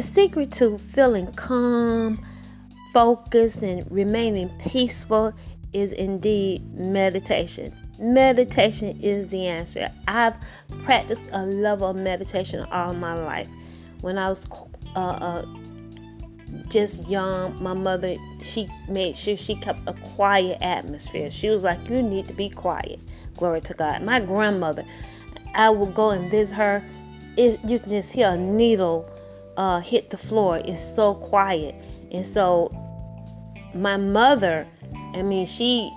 The secret to feeling calm, focused, and remaining peaceful is indeed meditation. Meditation is the answer. I've practiced a level of meditation all my life. When I was uh, uh, just young, my mother she made sure she kept a quiet atmosphere. She was like, "You need to be quiet." Glory to God. My grandmother, I would go and visit her. It, you can just hear a needle uh, hit the floor. It's so quiet, and so my mother, I mean, she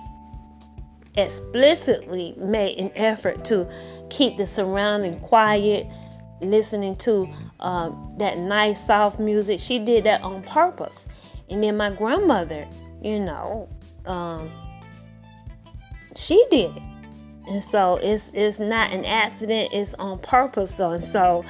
explicitly made an effort to keep the surrounding quiet, listening to um, that nice soft music. She did that on purpose. And then my grandmother, you know, um, she did it. And so it's it's not an accident, it's on purpose. So and so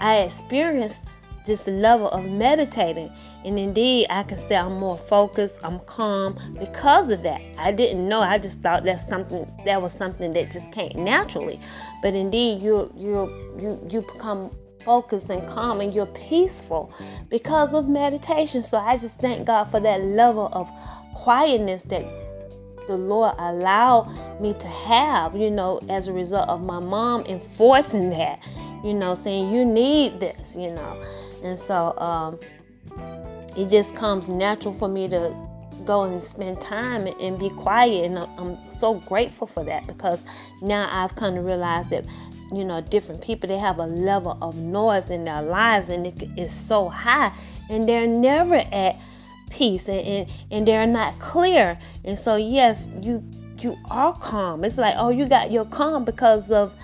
I experienced this level of meditating. And indeed, I can say I'm more focused, I'm calm because of that. I didn't know. I just thought that's something that was something that just came naturally. But indeed, you you you you become focused and calm and you're peaceful because of meditation. So I just thank God for that level of quietness that the Lord allowed me to have, you know, as a result of my mom enforcing that, you know, saying you need this, you know. And so um, it just comes natural for me to go and spend time and be quiet. And I'm so grateful for that because now I've kind of realized that, you know, different people, they have a level of noise in their lives and it is so high and they're never at peace and, and, and they're not clear. And so, yes, you you are calm. It's like, oh, you got your calm because of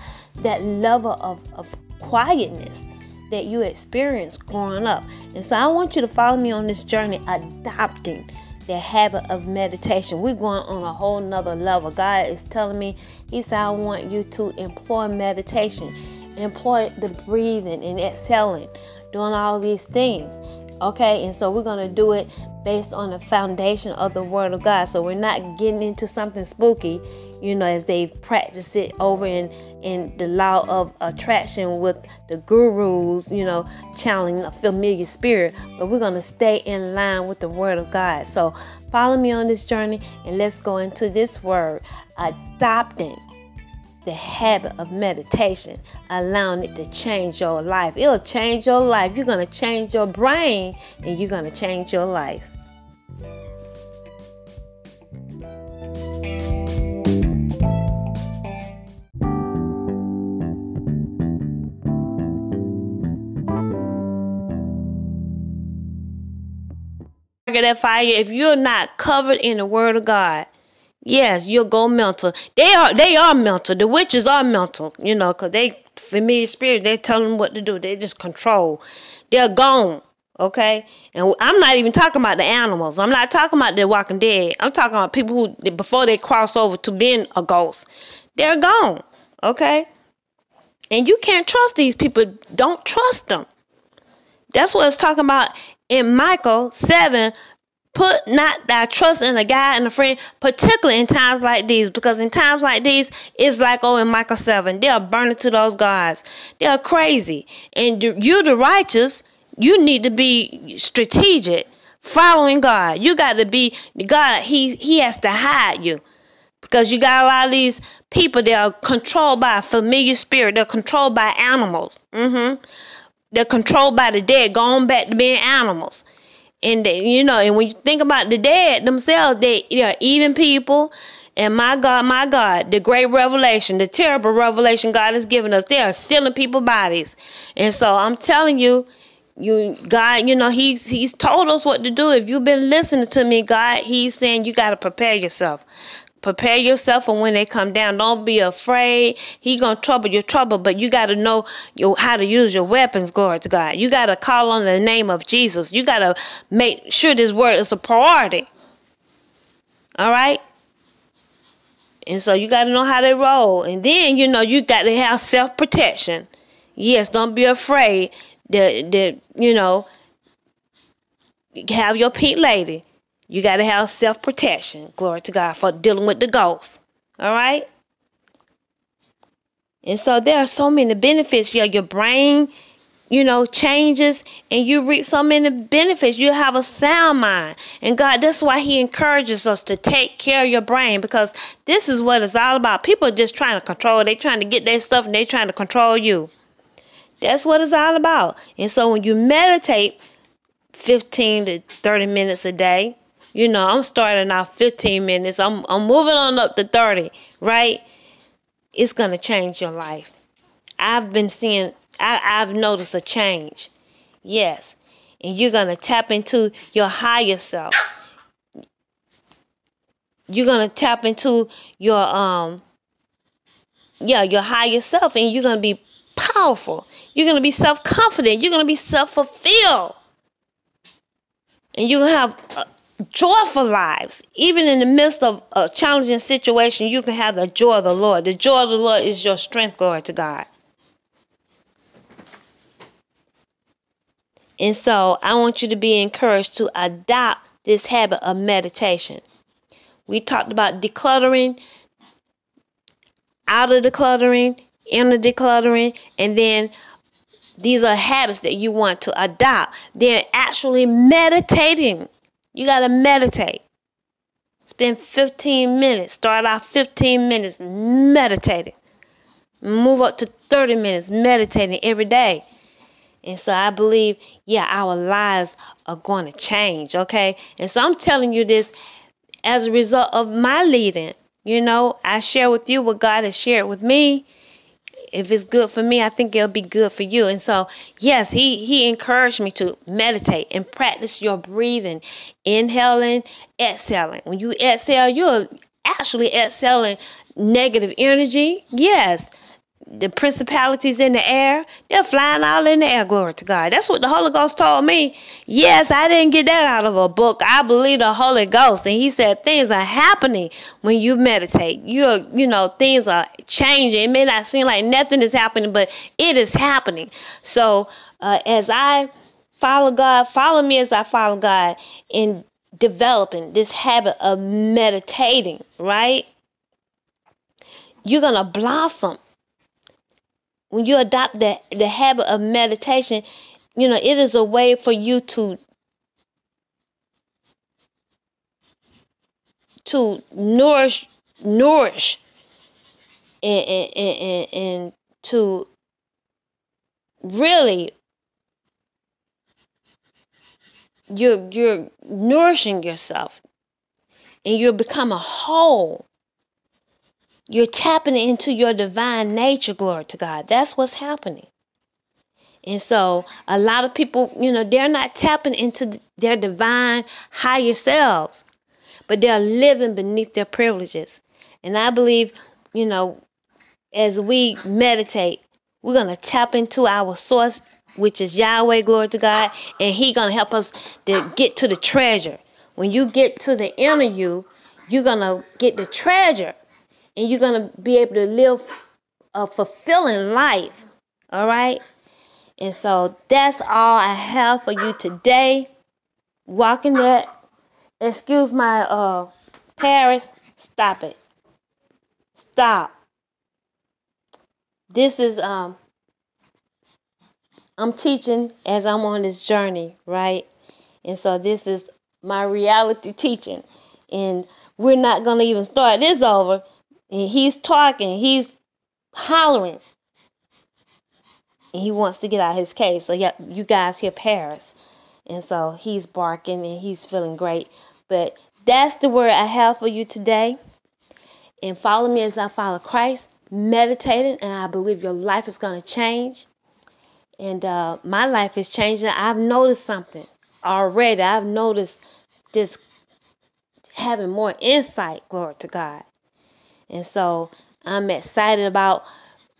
that level of, of quietness that you experienced growing up. And so I want you to follow me on this journey adopting the habit of meditation. We're going on a whole nother level. God is telling me, He said, I want you to employ meditation, employ the breathing and exhaling, doing all these things. Okay, and so we're going to do it based on the foundation of the Word of God. So we're not getting into something spooky you know, as they've practiced it over in in the law of attraction with the gurus, you know, channeling a familiar spirit. But we're gonna stay in line with the word of God. So follow me on this journey and let's go into this word, adopting the habit of meditation, allowing it to change your life. It'll change your life. You're gonna change your brain and you're gonna change your life. that fire if you're not covered in the word of God. Yes, you'll go mental. They are they are mental. The witches are mental, you know, because they familiar spirit, they tell them what to do. They just control. They're gone. Okay? And I'm not even talking about the animals. I'm not talking about the walking dead. I'm talking about people who before they cross over to being a ghost. They're gone. Okay? And you can't trust these people. Don't trust them. That's what it's talking about in Micah 7 put not thy trust in a guy and a friend, particularly in times like these, because in times like these, it's like oh in Micah 7, they're burning to those gods. They're crazy. And you the righteous, you need to be strategic, following God. You got to be God, He He has to hide you. Because you got a lot of these people that are controlled by a familiar spirit. They're controlled by animals. Mm-hmm. They're controlled by the dead, going back to being animals. And they, you know, and when you think about the dead themselves, they, are eating people. And my God, my God, the great revelation, the terrible revelation God has given us, they are stealing people's bodies. And so I'm telling you, you God, you know, He's He's told us what to do. If you've been listening to me, God, He's saying you gotta prepare yourself. Prepare yourself for when they come down. Don't be afraid. He gonna trouble your trouble, but you gotta know your, how to use your weapons. Glory to God. You gotta call on the name of Jesus. You gotta make sure this word is a priority. All right. And so you gotta know how they roll. And then you know you got to have self protection. Yes, don't be afraid. That that you know have your pink lady. You got to have self protection. Glory to God for dealing with the ghosts. All right? And so there are so many benefits. Your, your brain you know, changes and you reap so many benefits. You have a sound mind. And God, that's why He encourages us to take care of your brain because this is what it's all about. People are just trying to control, they're trying to get their stuff and they're trying to control you. That's what it's all about. And so when you meditate 15 to 30 minutes a day, you know, I'm starting out 15 minutes, I'm, I'm moving on up to 30, right? It's to change your life. I've been seeing I, I've noticed a change. Yes. And you're to tap into your higher self. You're to tap into your um yeah, your higher self and you're to be powerful. You're going to be self-confident. You're going to be self-fulfilled. And you're going to have uh, joyful lives. Even in the midst of a challenging situation, you can have the joy of the Lord. The joy of the Lord is your strength, glory to God. And so I want you to be encouraged to adopt this habit of meditation. We talked about decluttering, out of decluttering, inner decluttering, and then these are habits that you want to adopt. Then actually meditating. You got to meditate. Spend 15 minutes. Start off 15 minutes meditating. Move up to 30 minutes meditating every day. And so I believe, yeah, our lives are going to change, okay? And so I'm telling you this as a result of my leading. You know, I share with you what God has shared with me. If it's good for me, I think it'll be good for you. And so, yes, he he encouraged me to meditate and practice your breathing, inhaling, exhaling. When you exhale, you're actually exhaling negative energy. Yes the principalities in the air, they're flying all in the air. Glory to God. That's what the Holy Ghost told me. Yes, I didn't get that out of a book. I believe the Holy Ghost. And he said things are happening when you meditate. You're, you know, things are changing. It may not seem like nothing is happening, but it is happening. So uh, as I follow God, follow me as I follow God in developing this habit of meditating, right? You're going to blossom when you adopt the, the habit of meditation, you know, it is a way for you to to nourish nourish and, and, and, and to really you're you're nourishing yourself and you become a whole you're tapping into your divine nature, glory to God. That's what's happening. And so, a lot of people, you know, they're not tapping into their divine higher selves, but they're living beneath their privileges. And I believe, you know, as we meditate, we're going to tap into our source, which is Yahweh, glory to God, and He going to help us to get to the treasure. When you get to the inner you, you're going to get the treasure and you're going to be able to live a fulfilling life. All right? And so that's all I have for you today. Walking that. Excuse my uh Paris. Stop it. Stop. This is um I'm teaching as I'm on this journey, right? And so this is my reality teaching. And we're not gonna even start this over and he's talking, he's hollering. And he wants to get out of his cage. So yeah, you guys hear Paris. And so he's barking and he's feeling great. But that's the word I have for you today. And follow me as I follow Christ, meditating, and I believe your life is going to change. And uh, my life is changing. I've noticed something already. I've noticed this having more insight, glory to God. And so I'm excited about,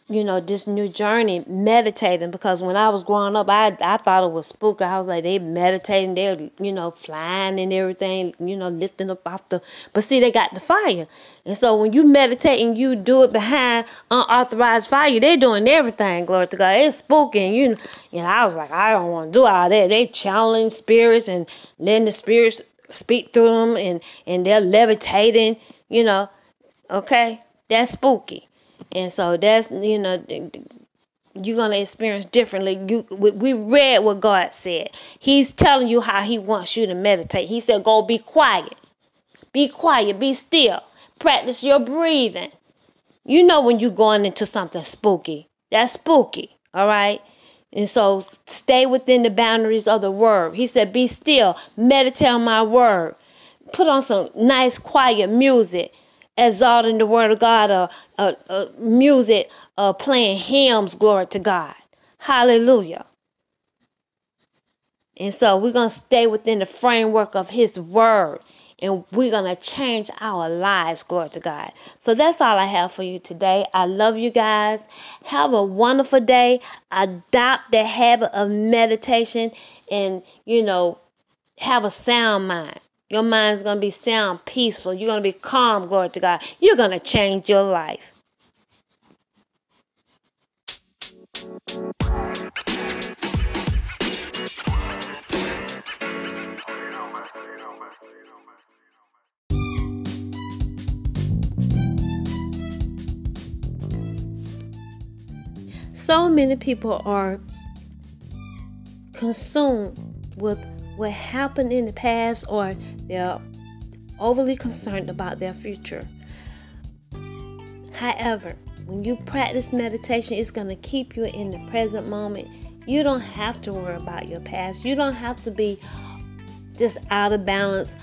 you know, this new journey, meditating, because when I was growing up, I, I thought it was spooky. I was like, they meditating, they're, you know, flying and everything, you know, lifting up off the, but see, they got the fire. And so when you meditate and you do it behind unauthorized fire, they doing everything, glory to God. It's spooky. And, you know, know, I was like, I don't want to do all that. They challenge spirits and letting the spirits speak through them and, and they're levitating, you know. Okay? That's spooky. And so that's, you know, you're gonna experience differently. You we read what God said. He's telling you how He wants you to meditate. He said, "Go be quiet, be quiet, be still. Practice your breathing." You know when you're going into something spooky. That's spooky. All right. And so stay within the boundaries of the word. He said, Be still, meditate on my word. Put on some nice, quiet music, exalting the word of God, uh, uh, uh music, uh, playing hymns, glory to God. Hallelujah. And so we're going to stay within the framework of his word and we're going to change our lives. Glory to God. So that's all I have for you today. I love you guys. Have a wonderful day. Adopt the habit of meditation and, you know, have a sound mind. Your mind's going to be sound, peaceful. You're going to be calm. Glory to God. You're going to change your life. so many people are consumed with what happened in the past or they're overly concerned about their future. However, when you practice meditation, it's going to keep you in the present moment. You don't have to worry about your past. You don't have to be just out of balance,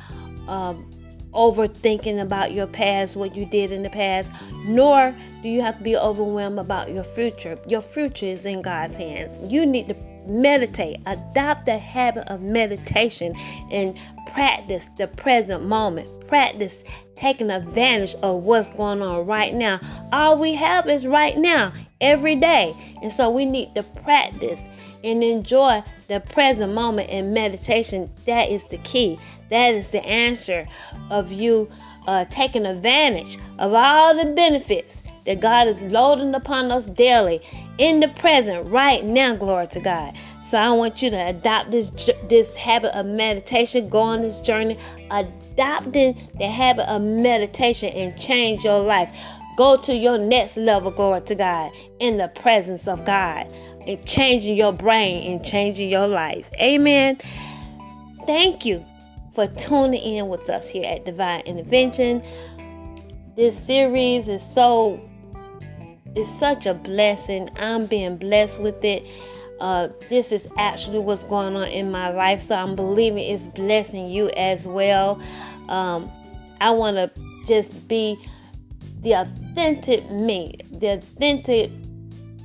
um, overthinking about your past, what you did in the past, nor do you have to be overwhelmed about your future. Your future is in God's hands. You need to meditate, adopt the habit of meditation, and practice the present moment. Practice taking advantage of what's going on right now. All we have is right now, every day. And so we need to practice and enjoy the present moment in meditation. That is the key. That is the answer of you uh, taking advantage of all the benefits that God is loading upon us daily in the present, right now. Glory to God. So I want you to adopt this this habit of meditation. Go on this journey, adopting the habit of meditation, and change your life. Go to your next level, glory to God, in the presence of God, and changing your brain and changing your life. Amen. Thank you for tuning in with us here at Divine Intervention. This series is so it's such a blessing. I'm being blessed with it. Uh, this is actually what's going on in my life, so I'm believing it's blessing you as well. Um, I want to just be the authentic me, the authentic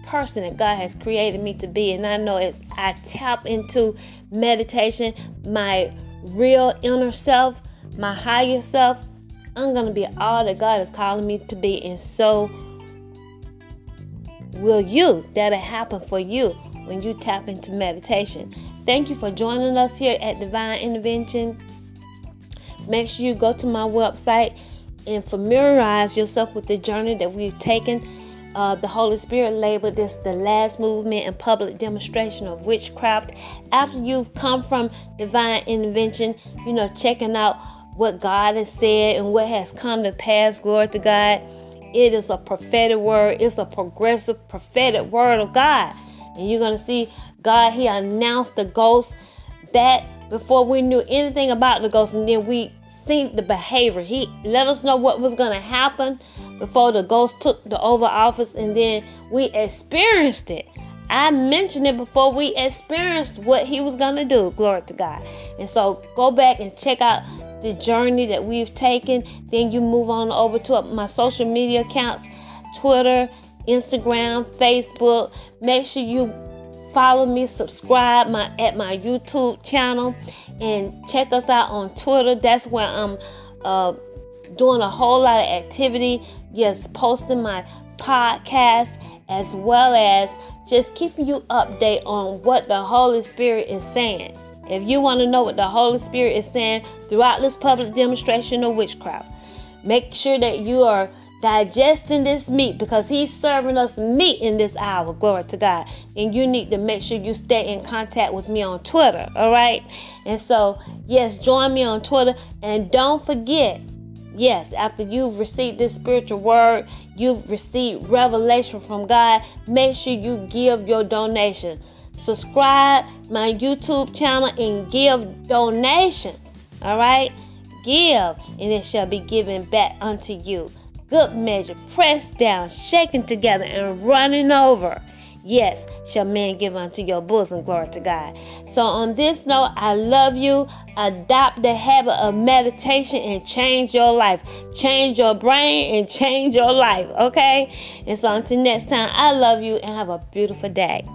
person that God has created me to be. And I know as I tap into meditation, my real inner self, my higher self, I'm going to be all that God is calling me to be. And so will you. That'll happen for you when you tap into meditation. Thank you for joining us here at Divine Intervention. Make sure you go to my website and familiarize yourself with the journey that we've taken. Uh, the Holy Spirit labeled this the last movement and public demonstration of witchcraft. After you've come from divine intervention, you know, checking out what God has said and what has come to pass, glory to God. It is a prophetic word, it's a progressive prophetic word of God. And you're going to see God, He announced the ghost that before we knew anything about the ghost, and then we seen the behavior. He let us know what was going to happen before the ghost took the Oval Office, and then we experienced it. I mentioned it before we experienced what he was going to do. Glory to God. And so go back and check out the journey that we've taken. Then you move on over to my social media accounts Twitter, Instagram, Facebook. Make sure you follow me, subscribe my at my YouTube channel, and check us out on Twitter. That's where I'm uh, doing a whole lot of activity. Yes, posting my podcast as well as just keeping you update on what the Holy Spirit is saying. If you want to know what the Holy Spirit is saying throughout this public demonstration of witchcraft, make sure that you are digesting this meat because he's serving us meat in this hour. Glory to God. And you need to make sure you stay in contact with me on Twitter. All right. And so, yes, join me on Twitter. And don't forget, yes, after you've received this spiritual word, you've received revelation from God, make sure you give your donation. Subscribe my YouTube channel and give donations. All right? Give, and it shall be given back unto you. Good measure, pressed down, shaken together, and running over yes, shall man give unto your bosom. Glory to God. So, on this note, I love you. Adopt the habit of meditation and change your life. Change your brain and change your life. Okay? And so, until next time, I love you and have a beautiful day.